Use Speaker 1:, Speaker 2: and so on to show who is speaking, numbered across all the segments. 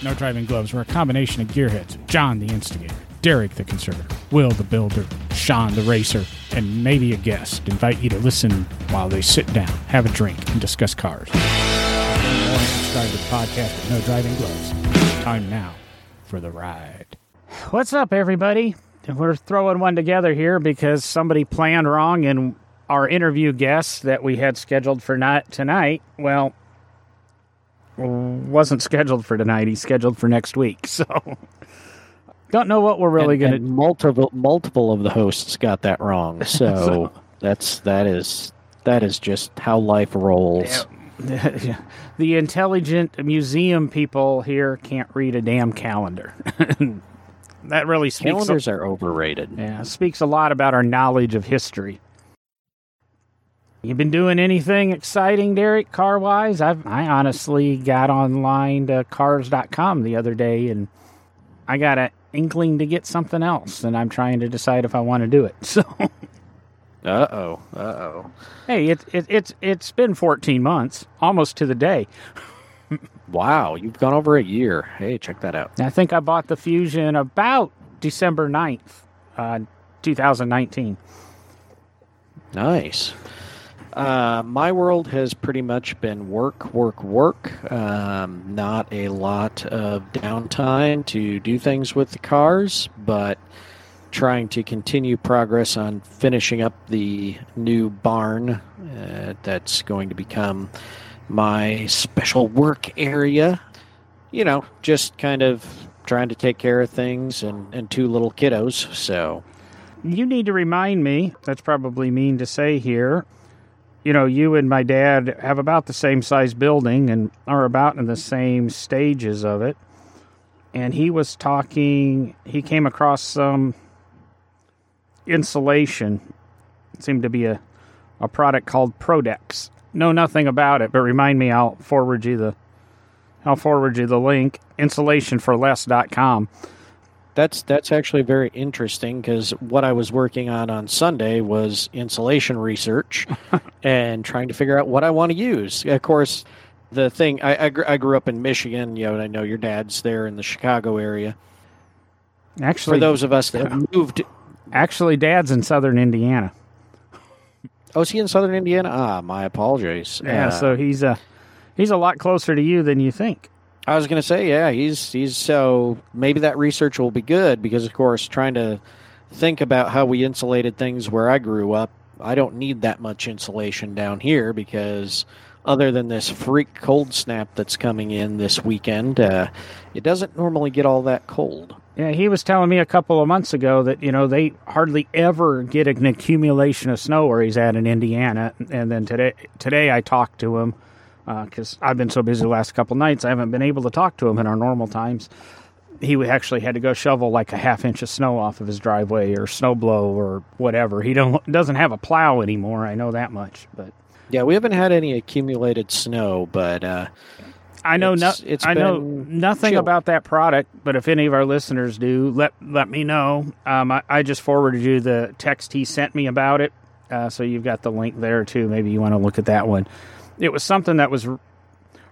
Speaker 1: No Driving Gloves were a combination of gearheads John the Instigator, Derek the Conservator, Will the Builder, Sean the Racer, and maybe a guest. Invite you to listen while they sit down, have a drink, and discuss cars. Subscribe to the podcast with No Driving Gloves. Time now for the ride. What's up, everybody? We're throwing one together here because somebody planned wrong and our interview guest that we had scheduled for not tonight, well, wasn't scheduled for tonight. He's scheduled for next week. So don't know what we're really going
Speaker 2: and multiple multiple of the hosts got that wrong. So, so that's that is that is just how life rolls.
Speaker 1: Yeah. the intelligent museum people here can't read a damn calendar. that really speaks.
Speaker 2: Calendars a, are overrated.
Speaker 1: Yeah, speaks a lot about our knowledge of history. You been doing anything exciting, Derek, car wise? I I honestly got online to cars.com the other day and I got an inkling to get something else and I'm trying to decide if I want to do it. So
Speaker 2: Uh oh. Uh oh.
Speaker 1: Hey, it, it it's it's been 14 months, almost to the day.
Speaker 2: wow, you've gone over a year. Hey, check that out.
Speaker 1: I think I bought the Fusion about December 9th, uh, 2019.
Speaker 2: Nice. Uh, my world has pretty much been work, work, work. Um, not a lot of downtime to do things with the cars, but trying to continue progress on finishing up the new barn uh, that's going to become my special work area. You know, just kind of trying to take care of things and, and two little kiddos. So,
Speaker 1: you need to remind me, that's probably mean to say here, you know, you and my dad have about the same size building and are about in the same stages of it. And he was talking, he came across some insulation. It seemed to be a, a product called Prodex. Know nothing about it, but remind me, I'll forward you the I'll forward you the link, insulationforless.com
Speaker 2: that's that's actually very interesting because what I was working on on Sunday was insulation research and trying to figure out what I want to use. Of course, the thing I, I, I, grew up in Michigan, you know, and I know your dad's there in the Chicago area.
Speaker 1: Actually,
Speaker 2: for those of us that moved,
Speaker 1: actually, dad's in Southern Indiana.
Speaker 2: Oh, is he in Southern Indiana? Ah, my apologies.
Speaker 1: Yeah, uh, so he's a he's a lot closer to you than you think.
Speaker 2: I was going to say, yeah, he's he's so maybe that research will be good because, of course, trying to think about how we insulated things where I grew up, I don't need that much insulation down here because other than this freak cold snap that's coming in this weekend, uh, it doesn't normally get all that cold.
Speaker 1: Yeah, he was telling me a couple of months ago that you know they hardly ever get an accumulation of snow where he's at in Indiana, and then today today I talked to him because uh, I've been so busy the last couple nights, I haven't been able to talk to him in our normal times. He actually had to go shovel like a half inch of snow off of his driveway or snow blow or whatever. He don't doesn't have a plow anymore. I know that much, but
Speaker 2: yeah, we haven't had any accumulated snow, but uh,
Speaker 1: I know no, it's I know nothing chill. about that product. But if any of our listeners do, let let me know. Um, I, I, just forwarded you the text he sent me about it, uh, so you've got the link there too. Maybe you want to look at that one it was something that was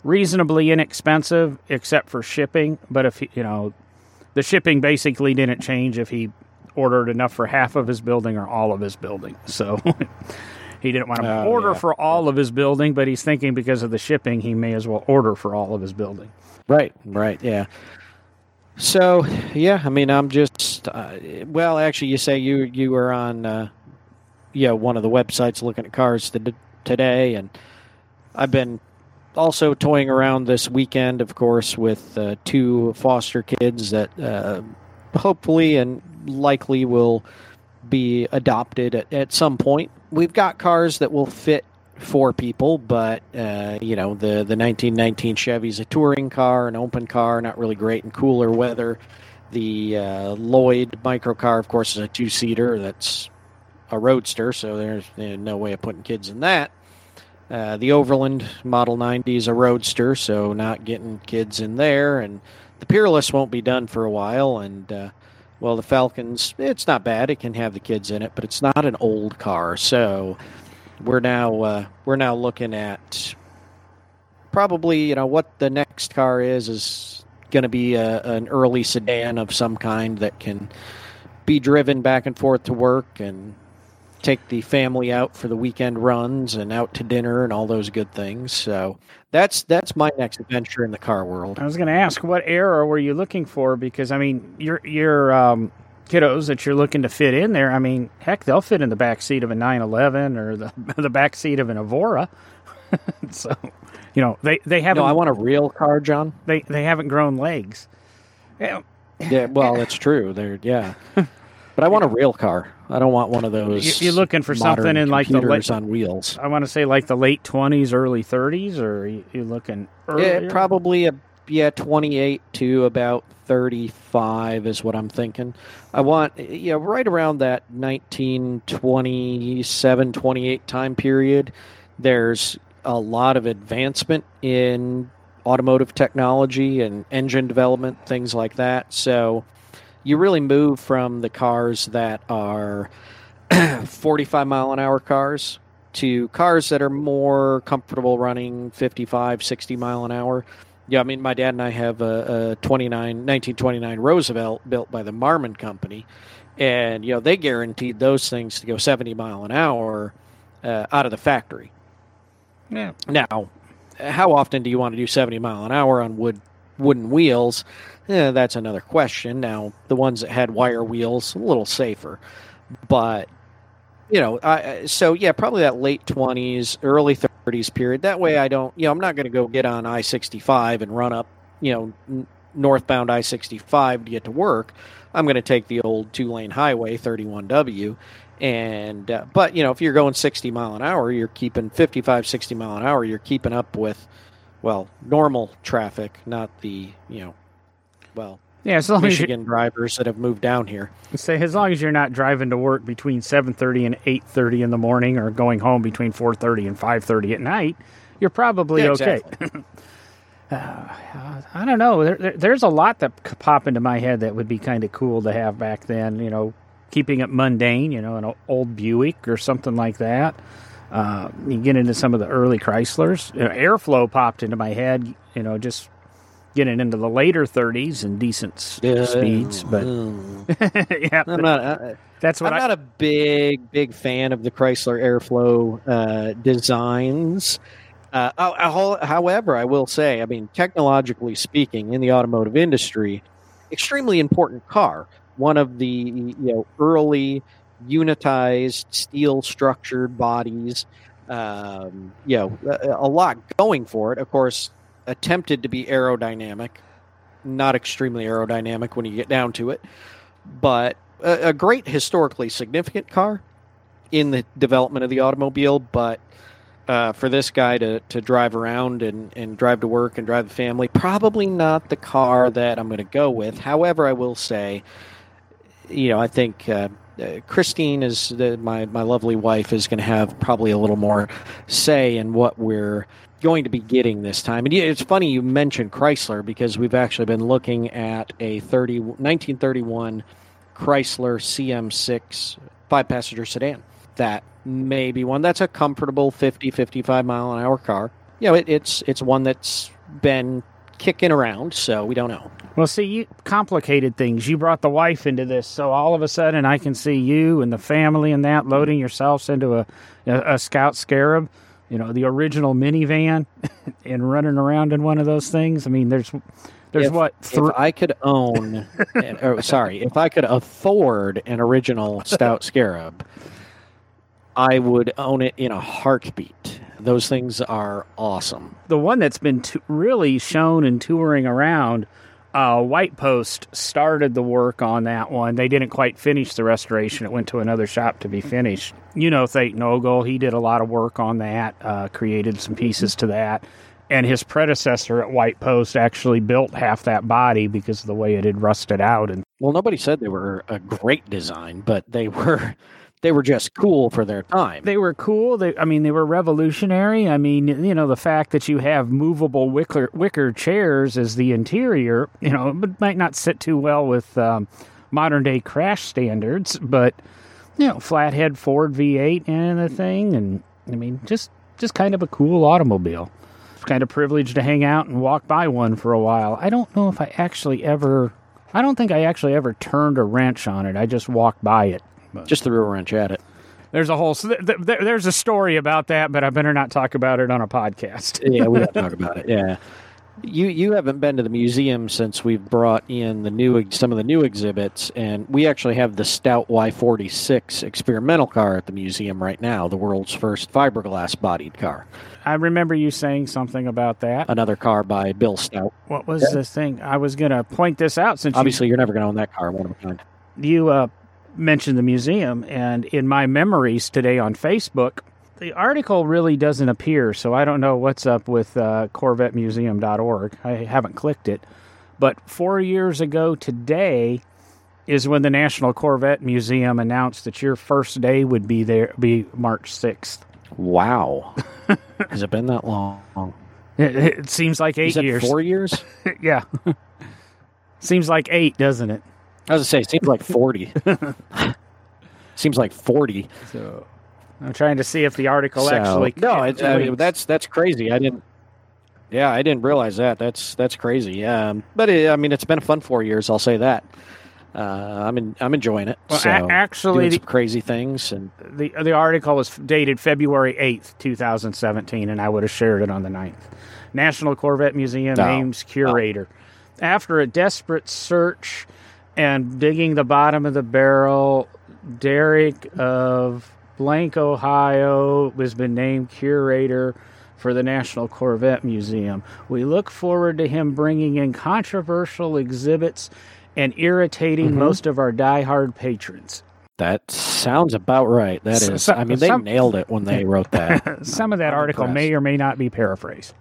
Speaker 1: reasonably inexpensive except for shipping. But if he, you know the shipping basically didn't change if he ordered enough for half of his building or all of his building. So he didn't want to uh, order yeah. for all of his building but he's thinking because of the shipping he may as well order for all of his building.
Speaker 2: Right right yeah. So yeah i mean i'm just uh, well actually you say you you were on uh, yeah one of the websites looking at cars today and I've been also toying around this weekend, of course, with uh, two foster kids that uh, hopefully and likely will be adopted at, at, some point. We've got cars that will fit four people, but uh, you know the the 1919 Chevy's a touring car, an open car, not really great in cooler weather. The uh, Lloyd microcar, of course, is a two seater. That's a roadster, so there's no way of putting kids in that. Uh, the Overland Model 90 is a roadster, so not getting kids in there. And the Peerless won't be done for a while. And, uh, well, the Falcons, it's not bad. It can have the kids in it, but it's not an old car. So we're now uh, we're now looking at probably you know what the next car is is going to be a, an early sedan of some kind that can be driven back and forth to work and take the family out for the weekend runs and out to dinner and all those good things. So that's that's my next adventure in the car world.
Speaker 1: I was going to ask what era were you looking for because I mean your your um, kiddos that you're looking to fit in there. I mean, heck, they'll fit in the back seat of a 911 or the the back seat of an Evora. so, you know, they they haven't.
Speaker 2: No, I want a real car, John.
Speaker 1: They they haven't grown legs.
Speaker 2: Yeah. yeah, well, that's true. They're yeah, but I want a real car. I don't want one of those.
Speaker 1: You're looking for something in like the late
Speaker 2: on wheels.
Speaker 1: I want to say like the late twenties, early thirties, or you looking? Earlier?
Speaker 2: Yeah, probably a yeah, twenty eight to about thirty five is what I'm thinking. I want yeah, right around that 1927, 28 time period. There's a lot of advancement in automotive technology and engine development, things like that. So you really move from the cars that are 45 mile an hour cars to cars that are more comfortable running 55, 60 mile an hour. Yeah, I mean, my dad and I have a, a 29, 1929 Roosevelt built by the Marmon Company. And, you know, they guaranteed those things to go 70 mile an hour uh, out of the factory.
Speaker 1: Yeah.
Speaker 2: Now, how often do you want to do 70 mile an hour on wood wooden wheels? Yeah, that's another question. Now, the ones that had wire wheels, a little safer, but you know, I, so yeah, probably that late twenties, early thirties period. That way, I don't, you know, I'm not going to go get on I sixty five and run up, you know, n- northbound I sixty five to get to work. I'm going to take the old two lane highway, thirty one W, and uh, but you know, if you're going sixty mile an hour, you're keeping 55, 60 mile an hour. You're keeping up with, well, normal traffic, not the you know well,
Speaker 1: yeah, as long
Speaker 2: Michigan
Speaker 1: as
Speaker 2: drivers that have moved down here.
Speaker 1: Say as long as you're not driving to work between seven thirty and eight thirty in the morning, or going home between four thirty and five thirty at night, you're probably
Speaker 2: yeah,
Speaker 1: okay.
Speaker 2: Exactly.
Speaker 1: uh, I don't know. There, there, there's a lot that pop into my head that would be kind of cool to have back then. You know, keeping it mundane. You know, an old Buick or something like that. Uh, you get into some of the early Chryslers. You know, airflow popped into my head. You know, just getting into the later 30s and decent yeah. speeds. But yeah,
Speaker 2: I'm not. Uh,
Speaker 1: that's what
Speaker 2: I'm
Speaker 1: I,
Speaker 2: not a big big fan of the Chrysler Airflow uh, designs. Uh, however, I will say, I mean, technologically speaking, in the automotive industry, extremely important car. One of the you know early unitized steel structured bodies. Um, you know, a, a lot going for it. Of course, attempted to be aerodynamic, not extremely aerodynamic when you get down to it, but a, a great historically significant car in the development of the automobile. But uh, for this guy to, to drive around and, and drive to work and drive the family, probably not the car that I'm going to go with. However, I will say, you know, I think uh, uh, Christine is the, my my lovely wife is going to have probably a little more say in what we're going to be getting this time. And it's funny you mentioned Chrysler because we've actually been looking at a 30, 1931 Chrysler CM6 five passenger sedan. That may be one that's a comfortable 50, 55 mile an hour car. You know, it, it's it's one that's been kicking around, so we don't know.
Speaker 1: Well, see, you complicated things. You brought the wife into this, so all of a sudden I can see you and the family and that loading yourselves into a, a, a Stout Scarab you know, the original minivan and running around in one of those things. I mean, there's there's
Speaker 2: if,
Speaker 1: what
Speaker 2: if I could own, or, oh, sorry, if I could afford an original Stout Scarab, I would own it in a heartbeat. Those things are awesome.
Speaker 1: The one that's been t- really shown and touring around uh, White Post started the work on that one. They didn't quite finish the restoration. It went to another shop to be finished. You know, Thayton Ogle, he did a lot of work on that, uh, created some pieces to that. And his predecessor at White Post actually built half that body because of the way it had rusted out. And
Speaker 2: well, nobody said they were a great design, but they were they were just cool for their time.
Speaker 1: They were cool. They, I mean, they were revolutionary. I mean, you know, the fact that you have movable wicker wicker chairs as the interior, you know, it might not sit too well with um, modern day crash standards, but you know, flathead Ford V8 and the thing, and I mean, just just kind of a cool automobile. kind of privileged to hang out and walk by one for a while. I don't know if I actually ever. I don't think I actually ever turned a wrench on it. I just walked by it.
Speaker 2: But. Just threw a wrench at it.
Speaker 1: There's a whole. th- th- there's a story about that, but I better not talk about it on a podcast.
Speaker 2: yeah, we don't talk about it. Yeah. You you haven't been to the museum since we've brought in the new some of the new exhibits, and we actually have the Stout Y46 experimental car at the museum right now, the world's first fiberglass bodied car.
Speaker 1: I remember you saying something about that.
Speaker 2: Another car by Bill Stout.
Speaker 1: What was yeah. the thing? I was going to point this out since
Speaker 2: obviously
Speaker 1: you,
Speaker 2: are never going to own that car. One of a kind.
Speaker 1: You uh, mentioned the museum, and in my memories today on Facebook the article really doesn't appear, so I don't know what's up with uh, CorvetteMuseum.org. I haven't clicked it. But four years ago today is when the National Corvette Museum announced that your first day would be there, be March 6th.
Speaker 2: Wow. Has it been that long?
Speaker 1: It, it seems like eight years.
Speaker 2: Four years?
Speaker 1: yeah. seems like eight, doesn't it?
Speaker 2: I was going to say, it seems like 40. seems like 40.
Speaker 1: So I'm trying to see if the article so, actually.
Speaker 2: No, it's, I mean, that's that's crazy. I didn't. Yeah, I didn't realize that. That's that's crazy. Um, but it, I mean, it's been a fun four years. I'll say that. Uh, I'm in, I'm enjoying it.
Speaker 1: Well,
Speaker 2: so,
Speaker 1: actually,
Speaker 2: the, crazy things and
Speaker 1: the the article was dated February eighth, two thousand seventeen, and I would have shared it on the 9th. National Corvette Museum oh. names curator. Oh. After a desperate search and digging the bottom of the barrel, Derek of Blank, Ohio, has been named curator for the National Corvette Museum. We look forward to him bringing in controversial exhibits and irritating mm-hmm. most of our die-hard patrons.
Speaker 2: That sounds about right. That is, so, I mean, they some, nailed it when they wrote that.
Speaker 1: some of that I'm article impressed. may or may not be paraphrased.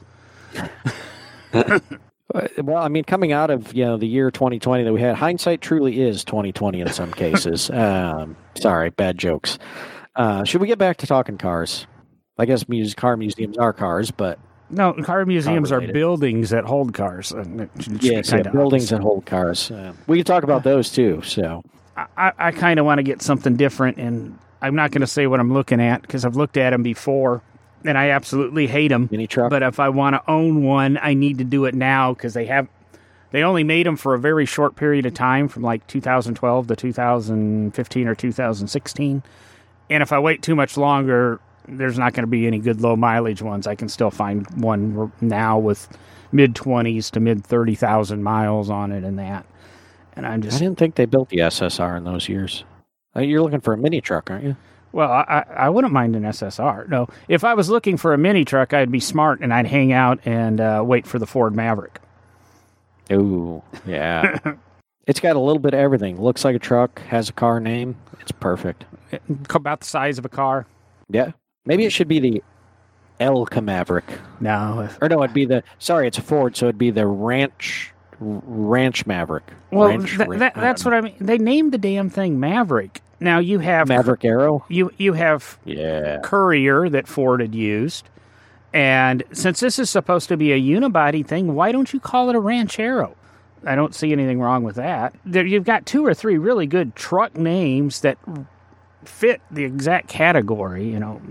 Speaker 2: well, I mean, coming out of you know the year 2020 that we had, hindsight truly is 2020 in some cases. um, sorry, bad jokes. Uh, should we get back to talking cars? I guess muse, car museums are cars, but
Speaker 1: no, car museums are buildings that hold cars.
Speaker 2: Yes, yeah, buildings that hold cars. Uh, we can talk about those too. So
Speaker 1: I, I kind of want to get something different, and I'm not going to say what I'm looking at because I've looked at them before, and I absolutely hate them.
Speaker 2: Mini truck.
Speaker 1: But if I want to own one, I need to do it now because they have. They only made them for a very short period of time, from like 2012 to 2015 or 2016 and if I wait too much longer, there's not going to be any good low mileage ones. I can still find one now with mid 20s to mid 30,000 miles on it and that. And I'm just.
Speaker 2: I didn't think they built the SSR in those years. Uh, you're looking for a mini truck, aren't you?
Speaker 1: Well, I, I wouldn't mind an SSR. No, if I was looking for a mini truck, I'd be smart and I'd hang out and uh, wait for the Ford Maverick.
Speaker 2: Ooh, yeah. it's got a little bit of everything. Looks like a truck, has a car name. It's perfect
Speaker 1: about the size of a car.
Speaker 2: Yeah, maybe it should be the Elka Maverick.
Speaker 1: No,
Speaker 2: or no, it'd be the sorry, it's a Ford, so it'd be the Ranch Ranch Maverick.
Speaker 1: Well,
Speaker 2: Ranch,
Speaker 1: th- that, that's what I mean. They named the damn thing Maverick. Now you have
Speaker 2: Maverick Arrow.
Speaker 1: You you have
Speaker 2: yeah
Speaker 1: Courier that Ford had used, and since this is supposed to be a unibody thing, why don't you call it a Ranchero? I don't see anything wrong with that. There, you've got two or three really good truck names that fit the exact category. You know,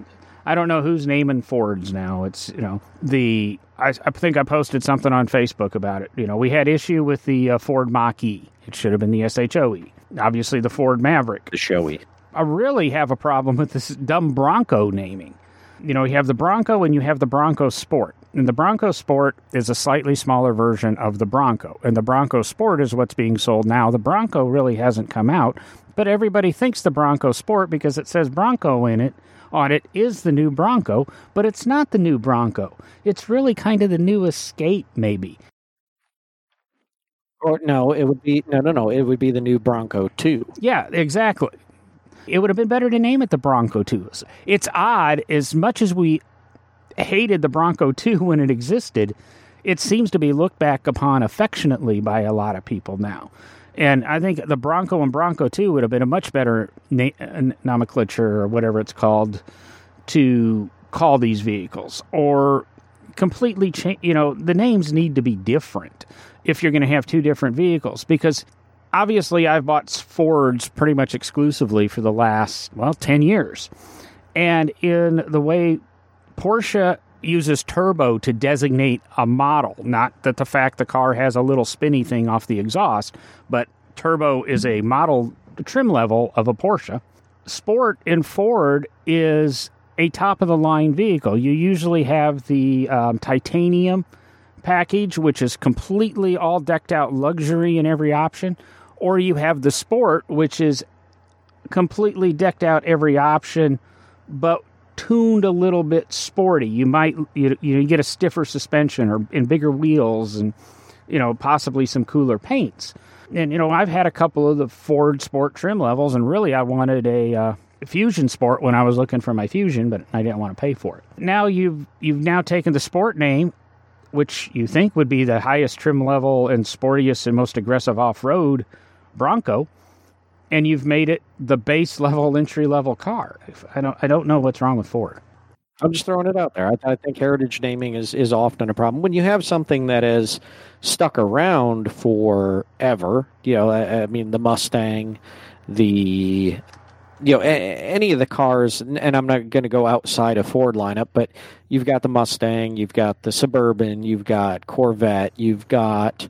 Speaker 1: I don't know who's naming Fords now. It's you know the I, I think I posted something on Facebook about it. You know, we had issue with the uh, Ford Mach E. It should have been the SHOE. Obviously, the Ford Maverick.
Speaker 2: The showy.
Speaker 1: I really have a problem with this dumb Bronco naming. You know, you have the Bronco and you have the Bronco Sport. And the Bronco Sport is a slightly smaller version of the Bronco. And the Bronco Sport is what's being sold now. The Bronco really hasn't come out, but everybody thinks the Bronco Sport because it says Bronco in it on it is the new Bronco, but it's not the new Bronco. It's really kind of the new Escape, maybe.
Speaker 2: Or no, it would be no, no, no. It would be the new Bronco Two.
Speaker 1: Yeah, exactly. It would have been better to name it the Bronco Two. It's odd, as much as we hated the Bronco Two when it existed, it seems to be looked back upon affectionately by a lot of people now. And I think the Bronco and Bronco 2 would have been a much better na- uh, nomenclature or whatever it's called to call these vehicles or completely change. You know, the names need to be different if you're going to have two different vehicles because obviously I've bought Fords pretty much exclusively for the last, well, 10 years. And in the way Porsche uses turbo to designate a model, not that the fact the car has a little spinny thing off the exhaust, but turbo is a model trim level of a Porsche. Sport in Ford is a top of the line vehicle. You usually have the um, titanium package, which is completely all decked out luxury in every option, or you have the Sport, which is completely decked out every option, but tuned a little bit sporty. You might you, you get a stiffer suspension or in bigger wheels and you know possibly some cooler paints. And you know I've had a couple of the Ford Sport trim levels, and really I wanted a uh, Fusion Sport when I was looking for my Fusion, but I didn't want to pay for it. Now you've you've now taken the Sport name, which you think would be the highest trim level and sportiest and most aggressive off road Bronco and you've made it the base level entry level car. I don't I don't know what's wrong with Ford.
Speaker 2: I'm just throwing it out there. I, I, think heritage naming is, is often a problem when you have something that is stuck around forever. You know, I, I mean the Mustang, the you know any of the cars, and I'm not going to go outside a Ford lineup, but you've got the Mustang, you've got the Suburban, you've got Corvette, you've got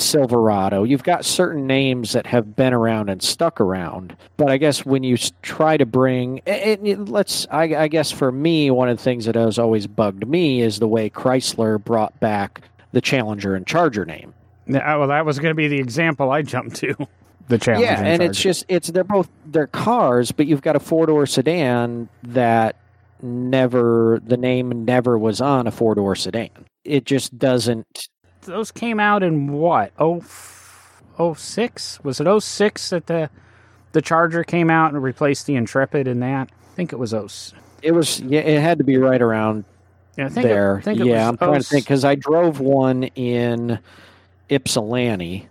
Speaker 2: Silverado. You've got certain names that have been around and stuck around. But I guess when you try to bring, it, let's, I, I guess for me, one of the things that has always bugged me is the way Chrysler brought back the Challenger and Charger name.
Speaker 1: Well, that was going to be the example I jumped to. The Challenger.
Speaker 2: Yeah, and,
Speaker 1: and
Speaker 2: it's just it's they're both they're cars, but you've got a four door sedan that never the name never was on a four door sedan. It just doesn't
Speaker 1: those came out in what? Oh, oh six? Was it 06 that the the Charger came out and replaced the Intrepid in that? I think it was 0.
Speaker 2: It was yeah, it had to be right around yeah, I think there. It, I think yeah, I'm trying to oh think because I drove one in Ypsilanti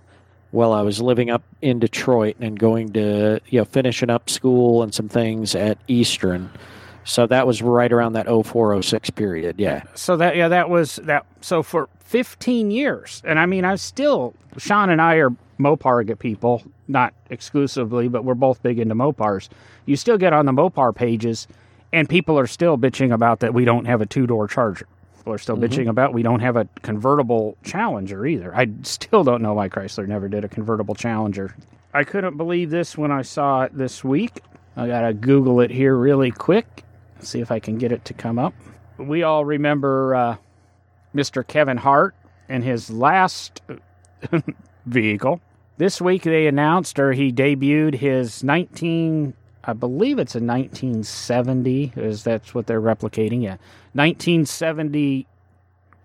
Speaker 2: while I was living up in Detroit and going to you know finishing up school and some things at Eastern. So that was right around that 0406 period. Yeah.
Speaker 1: So that yeah that was that so for 15 years. And I mean, I still, Sean and I are Mopar get people, not exclusively, but we're both big into Mopars. You still get on the Mopar pages, and people are still bitching about that we don't have a two door charger. People are still mm-hmm. bitching about we don't have a convertible Challenger either. I still don't know why Chrysler never did a convertible Challenger. I couldn't believe this when I saw it this week. I gotta Google it here really quick, see if I can get it to come up. We all remember uh, Mr. Kevin Hart and his last vehicle. This week they announced or he debuted his 19 I believe it's a 1970 is that's what they're replicating. Yeah. 1970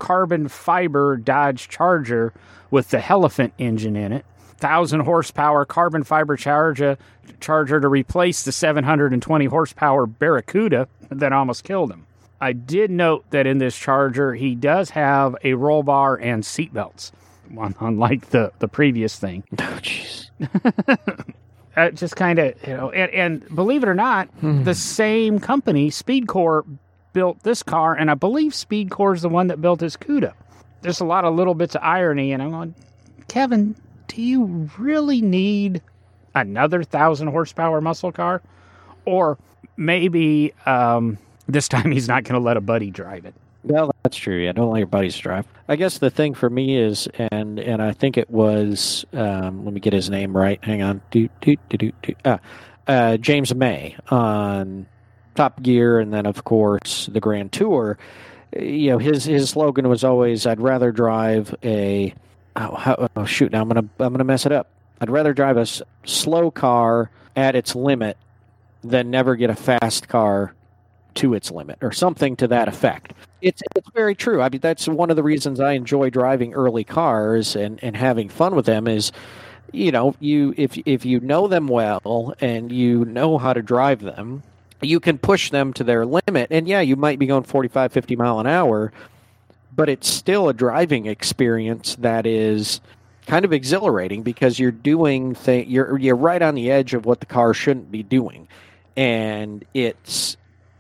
Speaker 1: carbon fiber Dodge Charger with the Hellephant engine in it. 1000 horsepower carbon fiber charger charger to replace the 720 horsepower Barracuda that almost killed him. I did note that in this Charger, he does have a roll bar and seatbelts, unlike the, the previous thing.
Speaker 2: Oh, jeez.
Speaker 1: uh, just kind of, you know, and, and, believe it or not, hmm. the same company, SpeedKore, built this car, and I believe SpeedKore is the one that built his CUDA. There's a lot of little bits of irony, and I'm going, Kevin, do you really need another thousand horsepower muscle car? Or maybe um, this time he's not going to let a buddy drive it.
Speaker 2: Well, that's true. Yeah, don't let your buddies drive. I guess the thing for me is, and and I think it was, um, let me get his name right. Hang on, do do do do, do. Ah, uh, James May on Top Gear, and then of course the Grand Tour. You know, his his slogan was always, "I'd rather drive a oh, how, oh shoot, now I'm gonna I'm gonna mess it up. I'd rather drive a slow car at its limit than never get a fast car to its limit or something to that effect. It's it's very true. I mean that's one of the reasons I enjoy driving early cars and, and having fun with them is you know, you if if you know them well and you know how to drive them, you can push them to their limit. And yeah, you might be going 45 50 mile an hour, but it's still a driving experience that is kind of exhilarating because you're doing th- you're you're right on the edge of what the car shouldn't be doing. And it's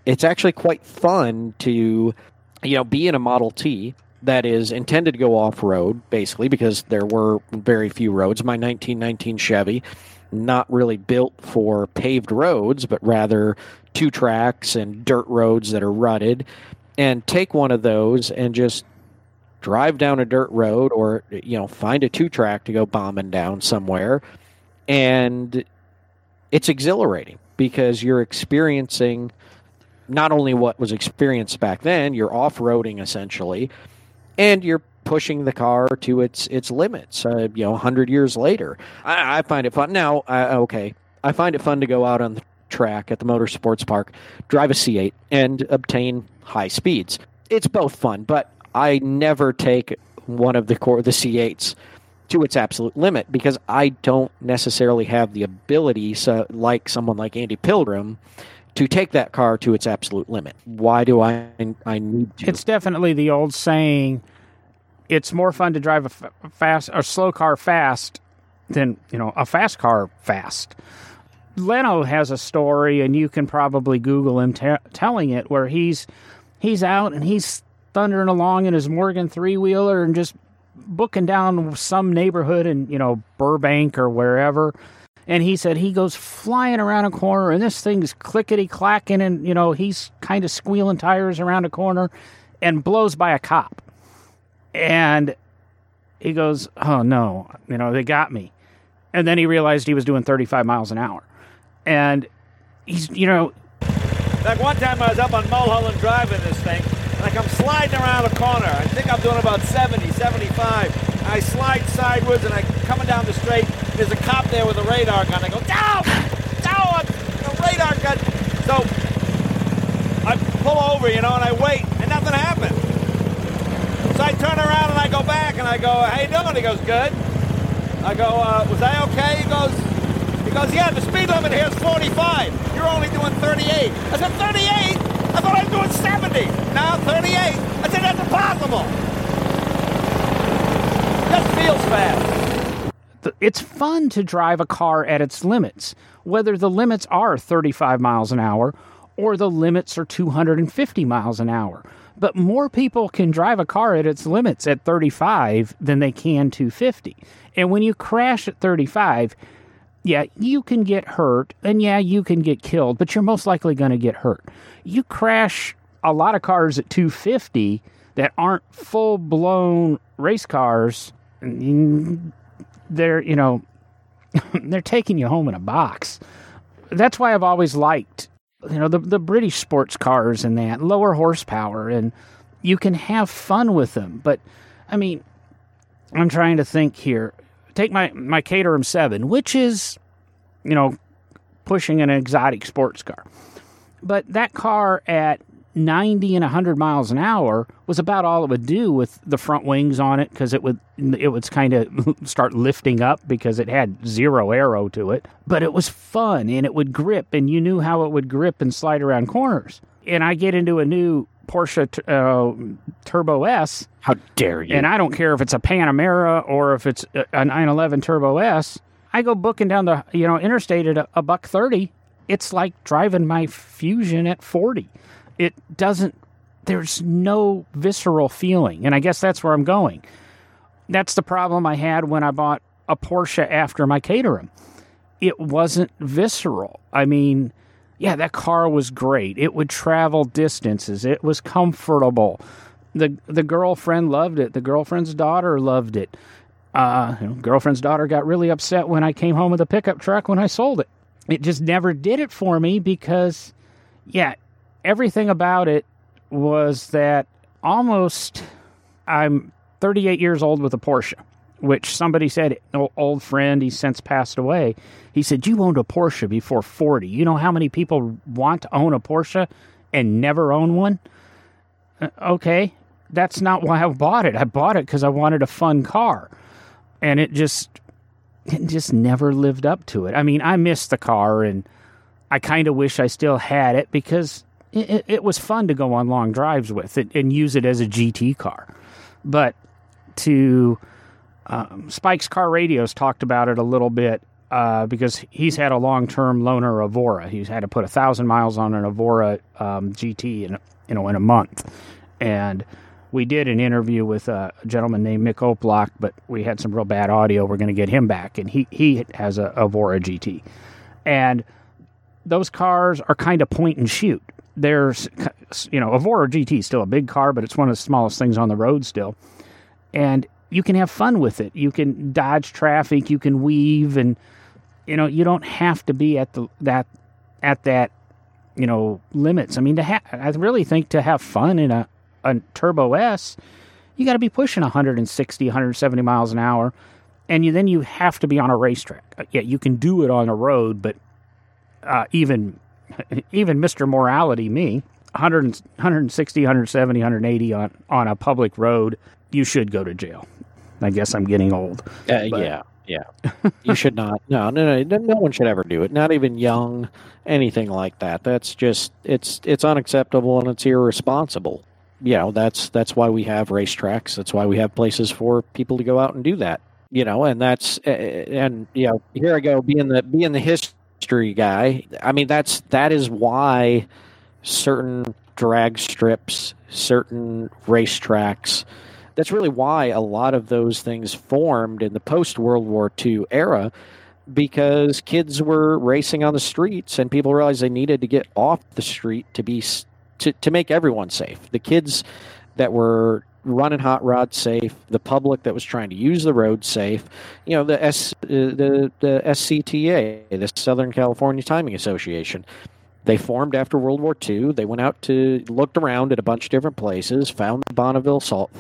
Speaker 2: it's actually quite fun to you know be in a Model T that is intended to go off road, basically, because there were very few roads. My 1919 Chevy, not really built for paved roads, but rather two tracks and dirt roads that are rutted. and take one of those and just drive down a dirt road or you know find a two track to go bombing down somewhere and it's exhilarating because you're experiencing not only what was experienced back then you're off-roading essentially and you're pushing the car to its its limits uh, you know 100 years later. I, I find it fun. Now okay i find it fun to go out on the track at the motorsports park drive a c8 and obtain high speeds. It's both fun but I never take one of the core the C8s to its absolute limit because I don't necessarily have the ability, so, like someone like Andy Pilgrim, to take that car to its absolute limit. Why do I I need to?
Speaker 1: It's definitely the old saying. It's more fun to drive a fast or slow car fast than you know a fast car fast. Leno has a story, and you can probably Google him t- telling it, where he's he's out and he's thundering along in his Morgan three wheeler and just booking down some neighborhood in, you know, Burbank or wherever. And he said he goes flying around a corner and this thing's clickety clacking and, you know, he's kind of squealing tires around a corner and blows by a cop. And he goes, Oh no, you know, they got me. And then he realized he was doing 35 miles an hour. And he's, you know.
Speaker 3: Like one time I was up on Mulholland Drive this thing like I'm sliding around a corner. I think I'm doing about 70, 75. I slide sideways and I coming down the straight. There's a cop there with a radar gun. I go down, down, a radar gun. So I pull over, you know, and I wait, and nothing happened. So I turn around and I go back and I go, "How you doing?" He goes, "Good." I go, uh, "Was I okay?" He goes, "He goes, yeah. The speed limit here is 45. You're only doing 38." I said, "38." I thought I was doing 70. Now 38. I said, that's impossible. Just feels fast.
Speaker 1: It's fun to drive a car at its limits, whether the limits are 35 miles an hour or the limits are 250 miles an hour. But more people can drive a car at its limits at 35 than they can 250. And when you crash at 35, yeah, you can get hurt and yeah, you can get killed, but you're most likely going to get hurt. You crash a lot of cars at 250 that aren't full blown race cars. They're, you know, they're taking you home in a box. That's why I've always liked, you know, the, the British sports cars and that lower horsepower, and you can have fun with them. But, I mean, I'm trying to think here take my my Caterham 7, which is, you know, pushing an exotic sports car. But that car at 90 and 100 miles an hour was about all it would do with the front wings on it because it would it would kind of start lifting up because it had zero aero to it but it was fun and it would grip and you knew how it would grip and slide around corners and i get into a new Porsche uh, Turbo S.
Speaker 2: How dare you?
Speaker 1: And I don't care if it's a Panamera or if it's a 911 Turbo S. I go booking down the you know interstate at a, a buck thirty. It's like driving my Fusion at forty. It doesn't. There's no visceral feeling, and I guess that's where I'm going. That's the problem I had when I bought a Porsche after my Caterham. It wasn't visceral. I mean, yeah, that car was great. It would travel distances. It was comfortable. the The girlfriend loved it. The girlfriend's daughter loved it. Uh, you know, girlfriend's daughter got really upset when I came home with a pickup truck when I sold it. It just never did it for me because, yeah, everything about it was that almost I'm 38 years old with a Porsche which somebody said, an old friend, he's since passed away. He said, You owned a Porsche before 40. You know how many people want to own a Porsche and never own one? Uh, okay, that's not why I bought it. I bought it because I wanted a fun car. And it just, it just never lived up to it. I mean, I miss the car and I kind of wish I still had it because it, it, was fun to go on long drives with it and use it as a GT car. But to um, Spike's Car Radios talked about it a little bit uh, because he's had a long term loaner Evora. He's had to put a thousand miles on an Evora um, GT in you know in a month, and we did an interview with a gentleman named Mick Oplock, but we had some real bad audio. We're going to get him back, and he he has a Evora GT, and those cars are kind of point and shoot. There's you know, Evora GT is still a big car, but it's one of the smallest things on the road still. And you can have fun with it. You can dodge traffic, you can weave, and you know, you don't have to be at the that at that you know limits. I mean, to have, I really think to have fun in a a Turbo S, you got to be pushing 160, 170 miles an hour, and you then you have to be on a racetrack. Uh, yeah, you can do it on a road, but uh, even even Mr. Morality, me, 100, 160, 170, 180 on, on a public road, you should go to jail. I guess I'm getting old.
Speaker 2: Uh, yeah, yeah. you should not. No, no, no. No one should ever do it. Not even young, anything like that. That's just it's it's unacceptable and it's irresponsible. You know, that's that's why we have racetracks. That's why we have places for people to go out and do that. You know, and that's and you know, here I go being the being the history history guy. I mean, that's that is why certain drag strips, certain racetracks. That's really why a lot of those things formed in the post World War II era because kids were racing on the streets and people realized they needed to get off the street to be to, to make everyone safe. The kids that were running hot rod safe, the public that was trying to use the road safe, you know, the S uh, the the SCTA, the Southern California Timing Association. They formed after World War II. They went out to looked around at a bunch of different places, found the Bonneville salt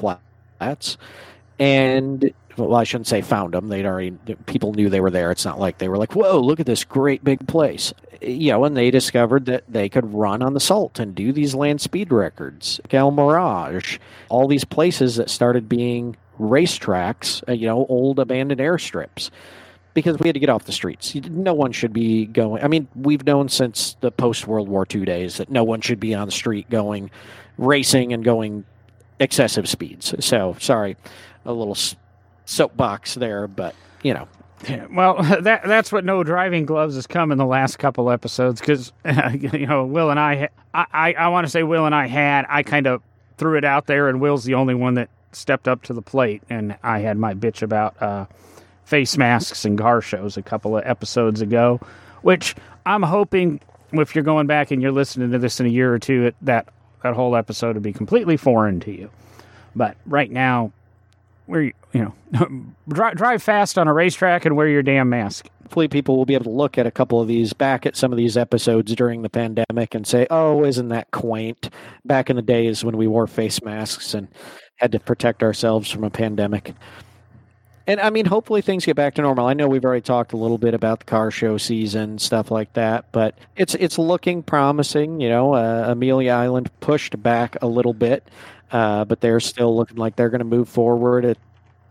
Speaker 2: flats, and well, I shouldn't say found them. They'd already people knew they were there. It's not like they were like, "Whoa, look at this great big place." You know, and they discovered that they could run on the salt and do these land speed records. El Mirage, all these places that started being racetracks. Uh, you know, old abandoned airstrips. Because we had to get off the streets. No one should be going. I mean, we've known since the post World War II days that no one should be on the street going racing and going excessive speeds. So, sorry, a little soapbox there, but you know.
Speaker 1: Yeah, well, that that's what no driving gloves has come in the last couple episodes because you know Will and I, I I, want to say Will and I had I kind of threw it out there and Will's the only one that stepped up to the plate and I had my bitch about uh, face masks and car shows a couple of episodes ago, which I'm hoping if you're going back and you're listening to this in a year or two, that that whole episode would be completely foreign to you. But right now, wear you know drive, drive fast on a racetrack and wear your damn mask.
Speaker 2: Hopefully, people will be able to look at a couple of these back at some of these episodes during the pandemic and say, "Oh, isn't that quaint?" Back in the days when we wore face masks and had to protect ourselves from a pandemic. And I mean, hopefully things get back to normal. I know we've already talked a little bit about the car show season, stuff like that, but it's it's looking promising. You know, uh, Amelia Island pushed back a little bit. Uh, but they're still looking like they're going to move forward at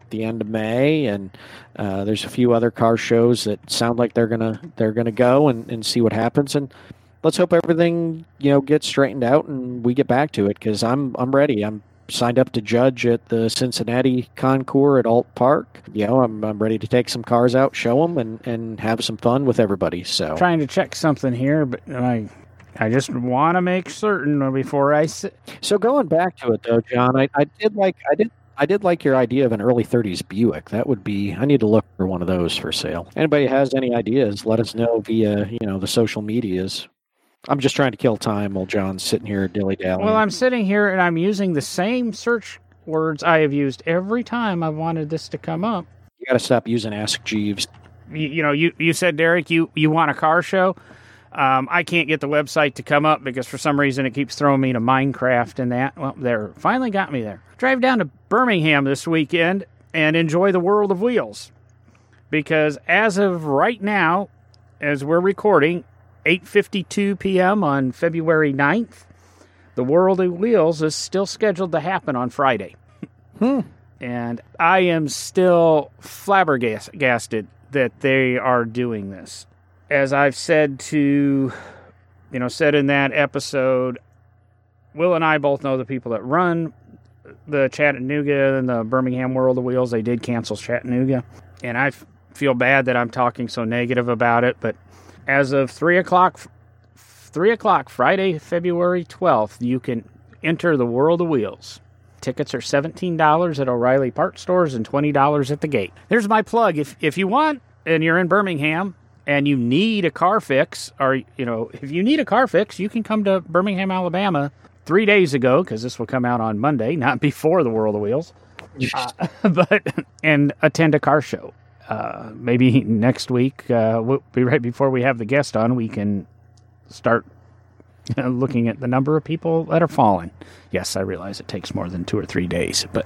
Speaker 2: the end of May, and uh, there's a few other car shows that sound like they're gonna they're gonna go and, and see what happens, and let's hope everything you know gets straightened out and we get back to it because I'm I'm ready. I'm signed up to judge at the Cincinnati Concours at Ault Park. You know, I'm, I'm ready to take some cars out, show them, and, and have some fun with everybody. So
Speaker 1: trying to check something here, but I I just want to make certain before I sit.
Speaker 2: So going back to it though, John, I, I did like I did I did like your idea of an early 30s Buick. That would be I need to look for one of those for sale. Anybody has any ideas, let us know via, you know, the social medias. I'm just trying to kill time while John's sitting here dilly dallying.
Speaker 1: Well, I'm sitting here and I'm using the same search words I have used every time I've wanted this to come up.
Speaker 2: You got to stop using Ask Jeeves.
Speaker 1: You, you know, you, you said Derek, you you want a car show. Um, I can't get the website to come up because for some reason it keeps throwing me to Minecraft and that. Well, there, finally got me there. Drive down to Birmingham this weekend and enjoy the world of wheels. Because as of right now, as we're recording, 8:52 p.m. on February 9th, the World of Wheels is still scheduled to happen on Friday.
Speaker 2: Hmm.
Speaker 1: And I am still flabbergasted that they are doing this as I've said to, you know, said in that episode, Will and I both know the people that run the Chattanooga and the Birmingham World of Wheels. They did cancel Chattanooga. And I feel bad that I'm talking so negative about it. But as of 3 o'clock, 3 o'clock, Friday, February 12th, you can enter the World of Wheels. Tickets are $17 at O'Reilly Parts Stores and $20 at the gate. There's my plug. If, if you want and you're in Birmingham, and you need a car fix, or you know, if you need a car fix, you can come to Birmingham, Alabama, three days ago, because this will come out on Monday, not before the World of Wheels, uh, but and attend a car show. Uh, maybe next week, uh, we'll be right before we have the guest on, we can start looking at the number of people that are falling. Yes, I realize it takes more than two or three days, but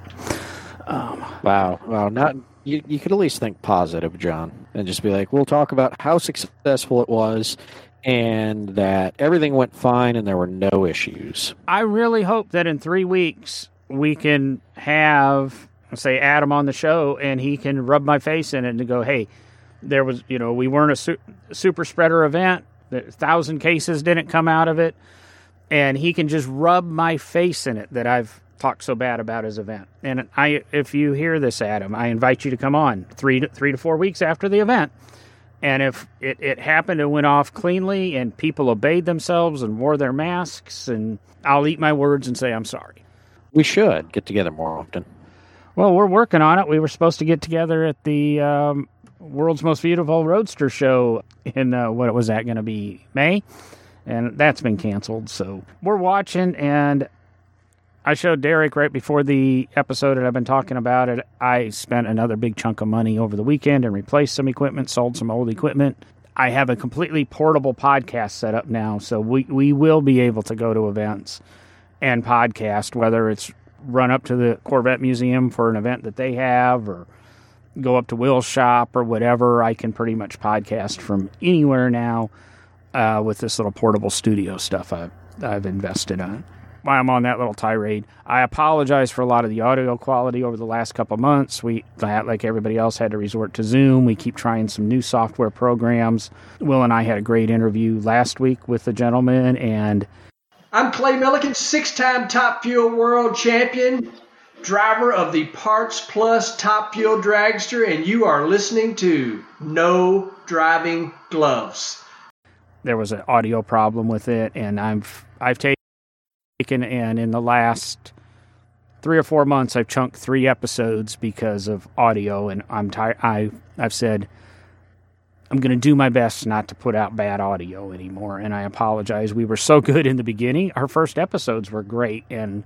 Speaker 2: um, wow, wow, not you. You could at least think positive, John, and just be like, we'll talk about how successful it was, and that everything went fine and there were no issues.
Speaker 1: I really hope that in three weeks we can have say Adam on the show and he can rub my face in it and go, hey, there was you know we weren't a su- super spreader event. The thousand cases didn't come out of it, and he can just rub my face in it that I've talked so bad about his event. And I, if you hear this, Adam, I invite you to come on three to, three to four weeks after the event and if it, it happened and went off cleanly and people obeyed themselves and wore their masks, and I'll eat my words and say I'm sorry.
Speaker 2: We should get together more often.
Speaker 1: Well, we're working on it. We were supposed to get together at the um, World's Most Beautiful Roadster show in uh, what was that going to be May, and that's been canceled. So we're watching, and I showed Derek right before the episode that I've been talking about it. I spent another big chunk of money over the weekend and replaced some equipment, sold some old equipment. I have a completely portable podcast set up now, so we, we will be able to go to events and podcast, whether it's run up to the Corvette Museum for an event that they have or go up to Will's shop or whatever. I can pretty much podcast from anywhere now uh, with this little portable studio stuff I've, I've invested on why I'm on that little tirade. I apologize for a lot of the audio quality over the last couple months. We, like everybody else, had to resort to Zoom. We keep trying some new software programs. Will and I had a great interview last week with the gentleman, and
Speaker 4: I'm Clay Millican, six-time Top Fuel World Champion, driver of the Parts Plus Top Fuel Dragster, and you are listening to No Driving Gloves.
Speaker 1: There was an audio problem with it, and I've I've taken and in the last three or four months I've chunked three episodes because of audio and I'm tired I I've said I'm going to do my best not to put out bad audio anymore and I apologize. We were so good in the beginning. Our first episodes were great and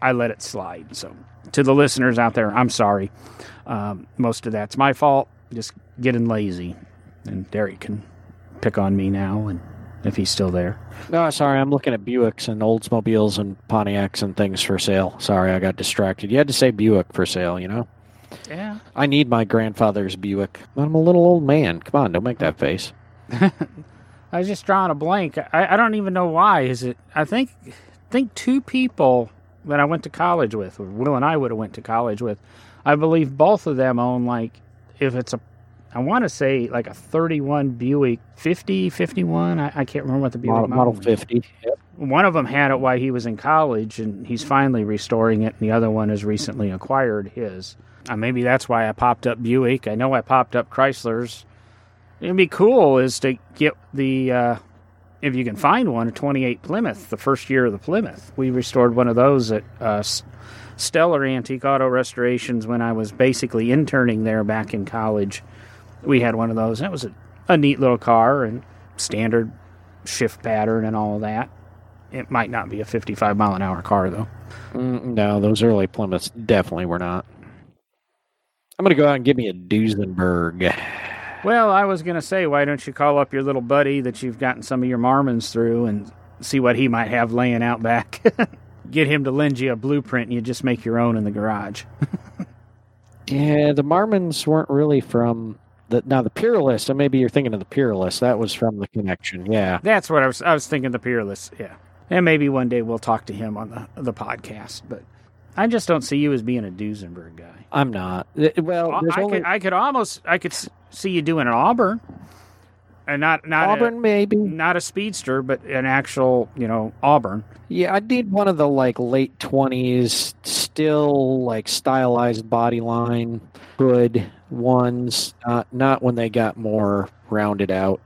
Speaker 1: I let it slide. So to the listeners out there, I'm sorry. Um, most of that's my fault. Just getting lazy. And Derek can pick on me now and if he's still there.
Speaker 2: No, sorry, I'm looking at Buicks and Oldsmobiles and Pontiacs and things for sale. Sorry, I got distracted. You had to say Buick for sale, you know?
Speaker 1: Yeah.
Speaker 2: I need my grandfather's Buick. I'm a little old man. Come on, don't make that face.
Speaker 1: I was just drawing a blank. I, I don't even know why. Is it? I think think two people that I went to college with, or Will and I would have went to college with. I believe both of them own like if it's a I want to say like a 31 Buick 50, 51. I, I can't remember what the Buick
Speaker 2: model, model 50. Yep.
Speaker 1: One of them had it while he was in college, and he's finally restoring it. And the other one has recently acquired his. Uh, maybe that's why I popped up Buick. I know I popped up Chrysler's. It'd be cool is to get the uh, if you can find one a 28 Plymouth, the first year of the Plymouth. We restored one of those at uh, Stellar Antique Auto Restorations when I was basically interning there back in college we had one of those. It was a, a neat little car and standard shift pattern and all of that. It might not be a 55 mile an hour car though.
Speaker 2: Mm, no, those early Plymouths definitely were not. I'm going to go out and give me a Duesenberg.
Speaker 1: Well, I was going to say, why don't you call up your little buddy that you've gotten some of your Marmons through and see what he might have laying out back? Get him to lend you a blueprint and you just make your own in the garage.
Speaker 2: yeah, the Marmons weren't really from the, now the Peerless, and maybe you're thinking of the Peerless. That was from the connection. Yeah,
Speaker 1: that's what I was. I was thinking the Peerless. Yeah, and maybe one day we'll talk to him on the the podcast. But I just don't see you as being a Duesenberg guy.
Speaker 2: I'm not. Well,
Speaker 1: I, only... could, I could almost I could see you doing an Auburn, and not not
Speaker 2: Auburn
Speaker 1: a,
Speaker 2: maybe
Speaker 1: not a speedster, but an actual you know Auburn.
Speaker 2: Yeah, I need one of the like late twenties, still like stylized body line, hood ones, not not when they got more rounded out.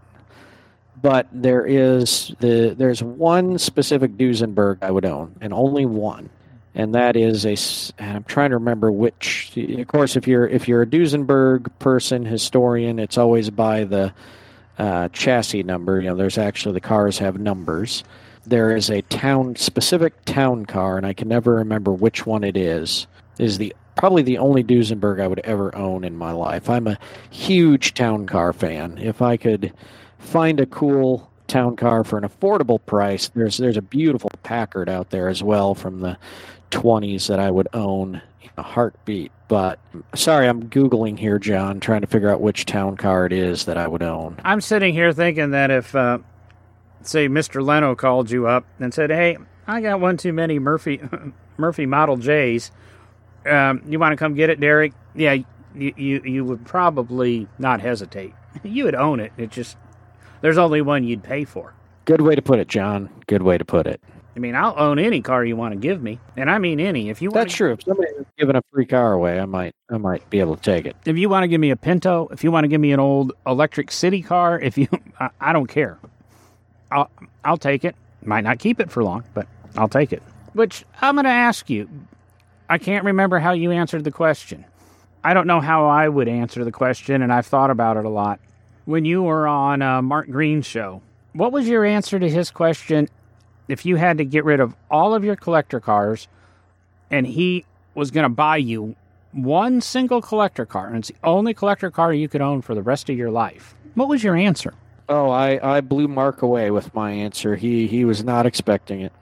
Speaker 2: But there is the there's one specific Duesenberg I would own, and only one, and that is a. I'm trying to remember which. Of course, if you're if you're a Duesenberg person historian, it's always by the uh, chassis number. You know, there's actually the cars have numbers. there is a town specific town car, and I can never remember which one it is. Is the probably the only Duesenberg I would ever own in my life. I'm a huge town car fan. If I could find a cool town car for an affordable price, there's there's a beautiful Packard out there as well from the 20s that I would own in a heartbeat. But sorry, I'm googling here, John, trying to figure out which town car it is that I would own.
Speaker 1: I'm sitting here thinking that if, uh, say, Mr. Leno called you up and said, "Hey, I got one too many Murphy Murphy Model J's. Um, you want to come get it, Derek? Yeah, you, you you would probably not hesitate. You would own it. It just there's only one you'd pay for.
Speaker 2: Good way to put it, John. Good way to put it.
Speaker 1: I mean, I'll own any car you want to give me, and I mean any. If you want
Speaker 2: that's
Speaker 1: to,
Speaker 2: true. If somebody's giving a free car away, I might, I might be able to take it.
Speaker 1: If you want to give me a Pinto, if you want to give me an old electric city car, if you, I, I don't care. I'll, I'll take it. Might not keep it for long, but I'll take it. Which I'm going to ask you. I can't remember how you answered the question. I don't know how I would answer the question, and I've thought about it a lot. When you were on uh, Mark Green's show, what was your answer to his question if you had to get rid of all of your collector cars and he was going to buy you one single collector car and it's the only collector car you could own for the rest of your life, what was your answer?
Speaker 2: Oh, I, I blew Mark away with my answer. He he was not expecting it.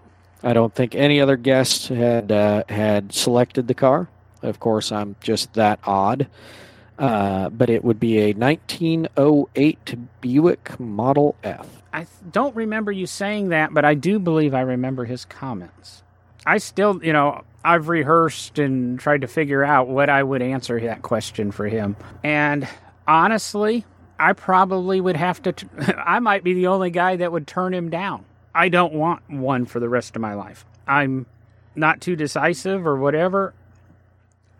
Speaker 2: I don't think any other guest had uh, had selected the car. Of course, I'm just that odd. Uh, but it would be a 1908 Buick Model F.
Speaker 1: I don't remember you saying that, but I do believe I remember his comments. I still, you know, I've rehearsed and tried to figure out what I would answer that question for him. And honestly, I probably would have to, t- I might be the only guy that would turn him down. I don't want one for the rest of my life. I'm not too decisive or whatever.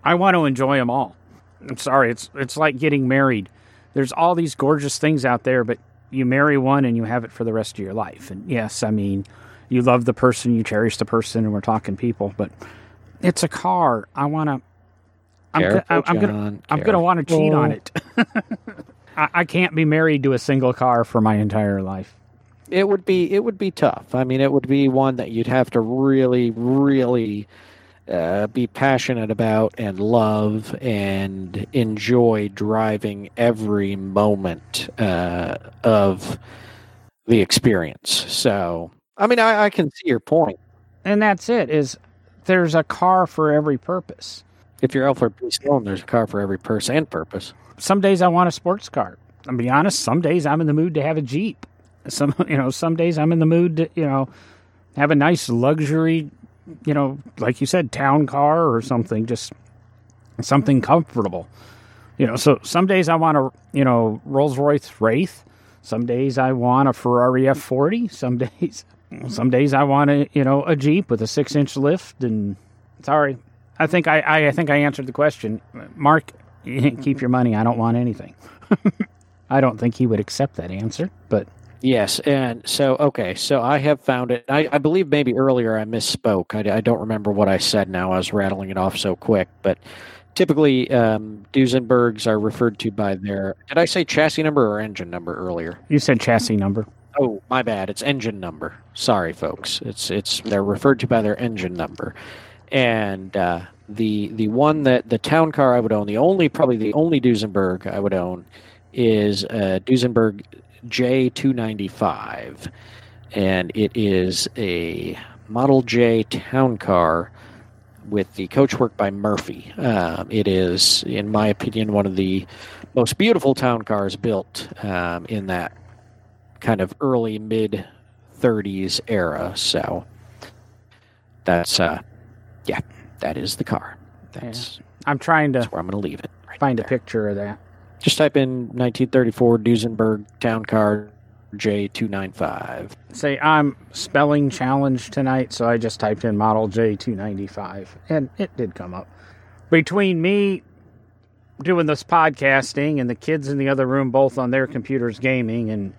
Speaker 1: I want to enjoy them all. I'm sorry, it's it's like getting married. There's all these gorgeous things out there, but you marry one and you have it for the rest of your life. And yes, I mean, you love the person, you cherish the person, and we're talking people, but it's a car. I want to. I'm,
Speaker 2: I'm,
Speaker 1: I'm gonna I'm gonna want to cheat on it. I, I can't be married to a single car for my entire life.
Speaker 2: It would be it would be tough. I mean, it would be one that you'd have to really, really uh, be passionate about and love and enjoy driving every moment uh, of the experience. So, I mean, I, I can see your point.
Speaker 1: And that's it. Is there's a car for every purpose.
Speaker 2: If you're Alfred P. Sloan, there's a car for every person and purpose.
Speaker 1: Some days I want a sports car. I'll be honest. Some days I'm in the mood to have a Jeep. Some, you know, some days I'm in the mood to, you know, have a nice luxury you know, like you said, town car or something, just something comfortable. You know, so some days I want a, you know, Rolls Royce Wraith. Some days I want a Ferrari F40. Some days, some days I want a, you know, a Jeep with a six inch lift. And sorry, I think I, I, I think I answered the question. Mark, keep your money. I don't want anything. I don't think he would accept that answer, but
Speaker 2: Yes, and so okay, so I have found it. I, I believe maybe earlier I misspoke. I, I, don't remember what I said now. I was rattling it off so quick, but typically um, Duesenbergs are referred to by their. Did I say chassis number or engine number earlier?
Speaker 1: You said chassis number.
Speaker 2: Oh, my bad. It's engine number. Sorry, folks. It's it's they're referred to by their engine number, and uh, the the one that the town car I would own, the only probably the only Duesenberg I would own is a Duesenberg J295, and it is a Model J town car with the coachwork by Murphy. Um, it is, in my opinion, one of the most beautiful town cars built um, in that kind of early mid 30s era. So that's, uh, yeah, that is the car. That's.
Speaker 1: Yeah. I'm trying to.
Speaker 2: That's where I'm going to leave it.
Speaker 1: Right find there. a picture of that.
Speaker 2: Just type in 1934 Duesenberg Town Car J295.
Speaker 1: Say, I'm spelling challenged tonight, so I just typed in model J295, and it did come up. Between me doing this podcasting and the kids in the other room both on their computers gaming, and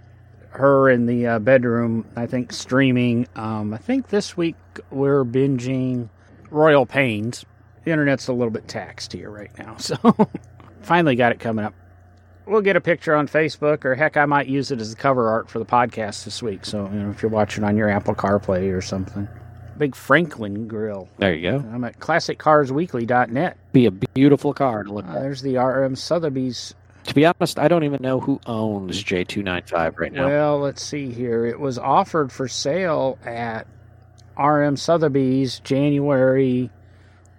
Speaker 1: her in the uh, bedroom, I think, streaming, um, I think this week we're binging Royal Pains. The internet's a little bit taxed here right now, so finally got it coming up we'll get a picture on Facebook, or heck, I might use it as the cover art for the podcast this week. So you know, if you're watching on your Apple CarPlay or something, big Franklin grill.
Speaker 2: There you go.
Speaker 1: I'm at ClassicCarsWeekly.net.
Speaker 2: Be a beautiful car to look
Speaker 1: uh, There's the RM Sotheby's.
Speaker 2: To be honest, I don't even know who owns J295 right now.
Speaker 1: Well, let's see here. It was offered for sale at RM Sotheby's January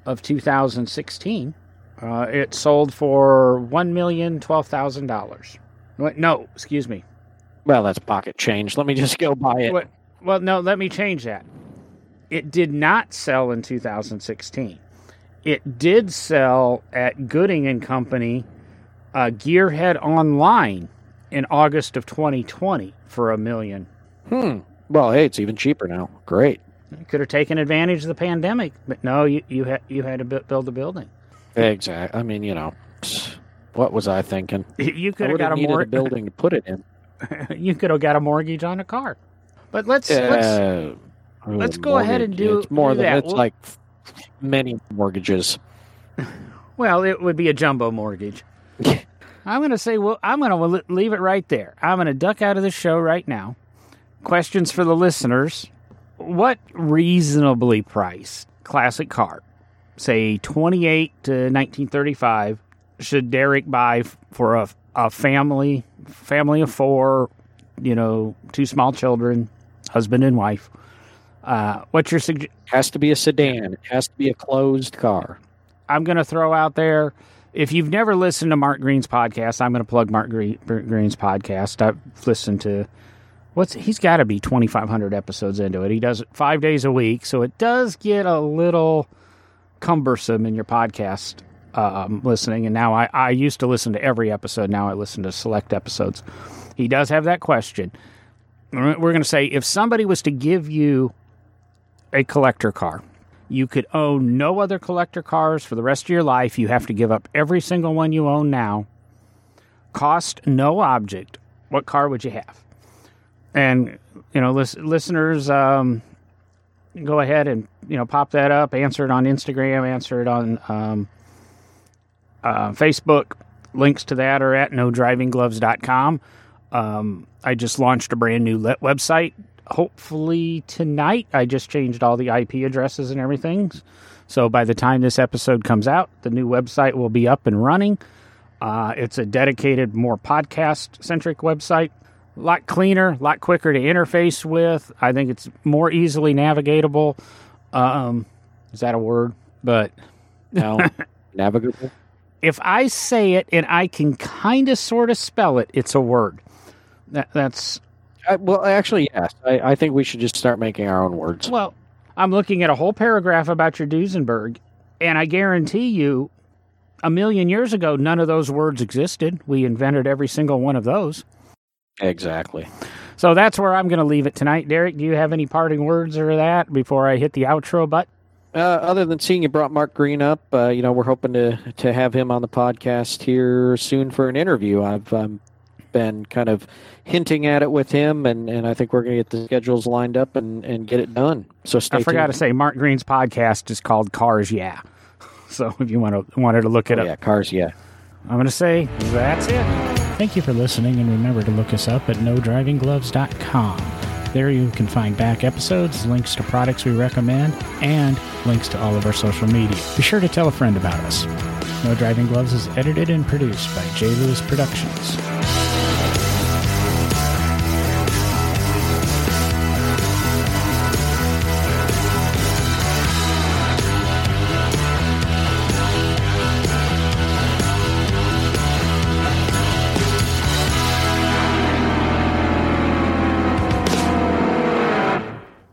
Speaker 1: of 2016. Uh, it sold for one million twelve thousand dollars. No, excuse me.
Speaker 2: Well, that's pocket change. Let me just go buy it.
Speaker 1: Well, well, no, let me change that. It did not sell in 2016. It did sell at Gooding and Company, uh, Geared Online, in August of 2020 for a million.
Speaker 2: Hmm. Well, hey, it's even cheaper now. Great.
Speaker 1: You could have taken advantage of the pandemic, but no, you you had you had to build a building.
Speaker 2: Exactly. I mean, you know, what was I thinking?
Speaker 1: You could have got a,
Speaker 2: mor- a building to put it in.
Speaker 1: you could have got a mortgage on a car. But let's uh, let's let's go mortgage, ahead and do
Speaker 2: it's more
Speaker 1: do
Speaker 2: than
Speaker 1: that.
Speaker 2: it's we'll, like many mortgages.
Speaker 1: Well, it would be a jumbo mortgage. I'm going to say, well, I'm going to leave it right there. I'm going to duck out of the show right now. Questions for the listeners what reasonably priced classic car, say 28 to 1935, should Derek buy for a, a family, family of four, you know, two small children, husband and wife? Uh, what's your suggestion?
Speaker 2: Has to be a sedan. It has to be a closed car.
Speaker 1: I'm going to throw out there. If you've never listened to Mark Green's podcast, I'm going to plug Mark Green's podcast. I've listened to what's he's got to be 2500 episodes into it he does it five days a week so it does get a little cumbersome in your podcast um, listening. And now I, I used to listen to every episode. Now i listen to select episodes. He does have that question. We're going to say if somebody was to give you a collector car you could own no other collector cars for the rest of your life. You have to give up every single one you own now. Cost no object. What car would you have? And you know, lis- listeners, um, go ahead and you know pop that up, answer it on Instagram, answer it on um, uh, Facebook. Links to that are at nodrivinggloves.com. Um, I just launched a brand new website. Hopefully tonight. I just changed all the IP addresses and everything. So by the time this episode comes out, the new website will be up and running. Uh, it's a dedicated, more podcast centric website a lot cleaner, a lot quicker to interface with. I think it's more easily navigatable. Um, is that a word? But
Speaker 2: no, navigable.
Speaker 1: If I say it and I can kind of sort of spell it, it's a word. That, that's
Speaker 2: uh, well, actually, yes. I, I think we should just start making our own words.
Speaker 1: Well, I'm looking at a whole paragraph about your Duesenberg, and I guarantee you, a million years ago, none of those words existed. We invented every single one of those.
Speaker 2: Exactly.
Speaker 1: So that's where I'm going to leave it tonight. Derek, do you have any parting words or that before I hit the outro button?
Speaker 2: Uh, other than seeing you brought Mark Green up, uh, you know, we're hoping to to have him on the podcast here soon for an interview. I've um, been kind of hinting at it with him, and, and I think we're going to get the schedules lined up and, and get it done. So
Speaker 1: I forgot
Speaker 2: tuned.
Speaker 1: to say, Mark Green's podcast is called Cars Yeah. So if you want to wanted to look it
Speaker 2: oh,
Speaker 1: up,
Speaker 2: yeah, Cars Yeah.
Speaker 1: I'm going to say that's it. Thank you for listening, and remember to look us up at nodrivinggloves.com. There you can find back episodes, links to products we recommend, and links to all of our social media. Be sure to tell a friend about us. No Driving Gloves is edited and produced by J. Lewis Productions.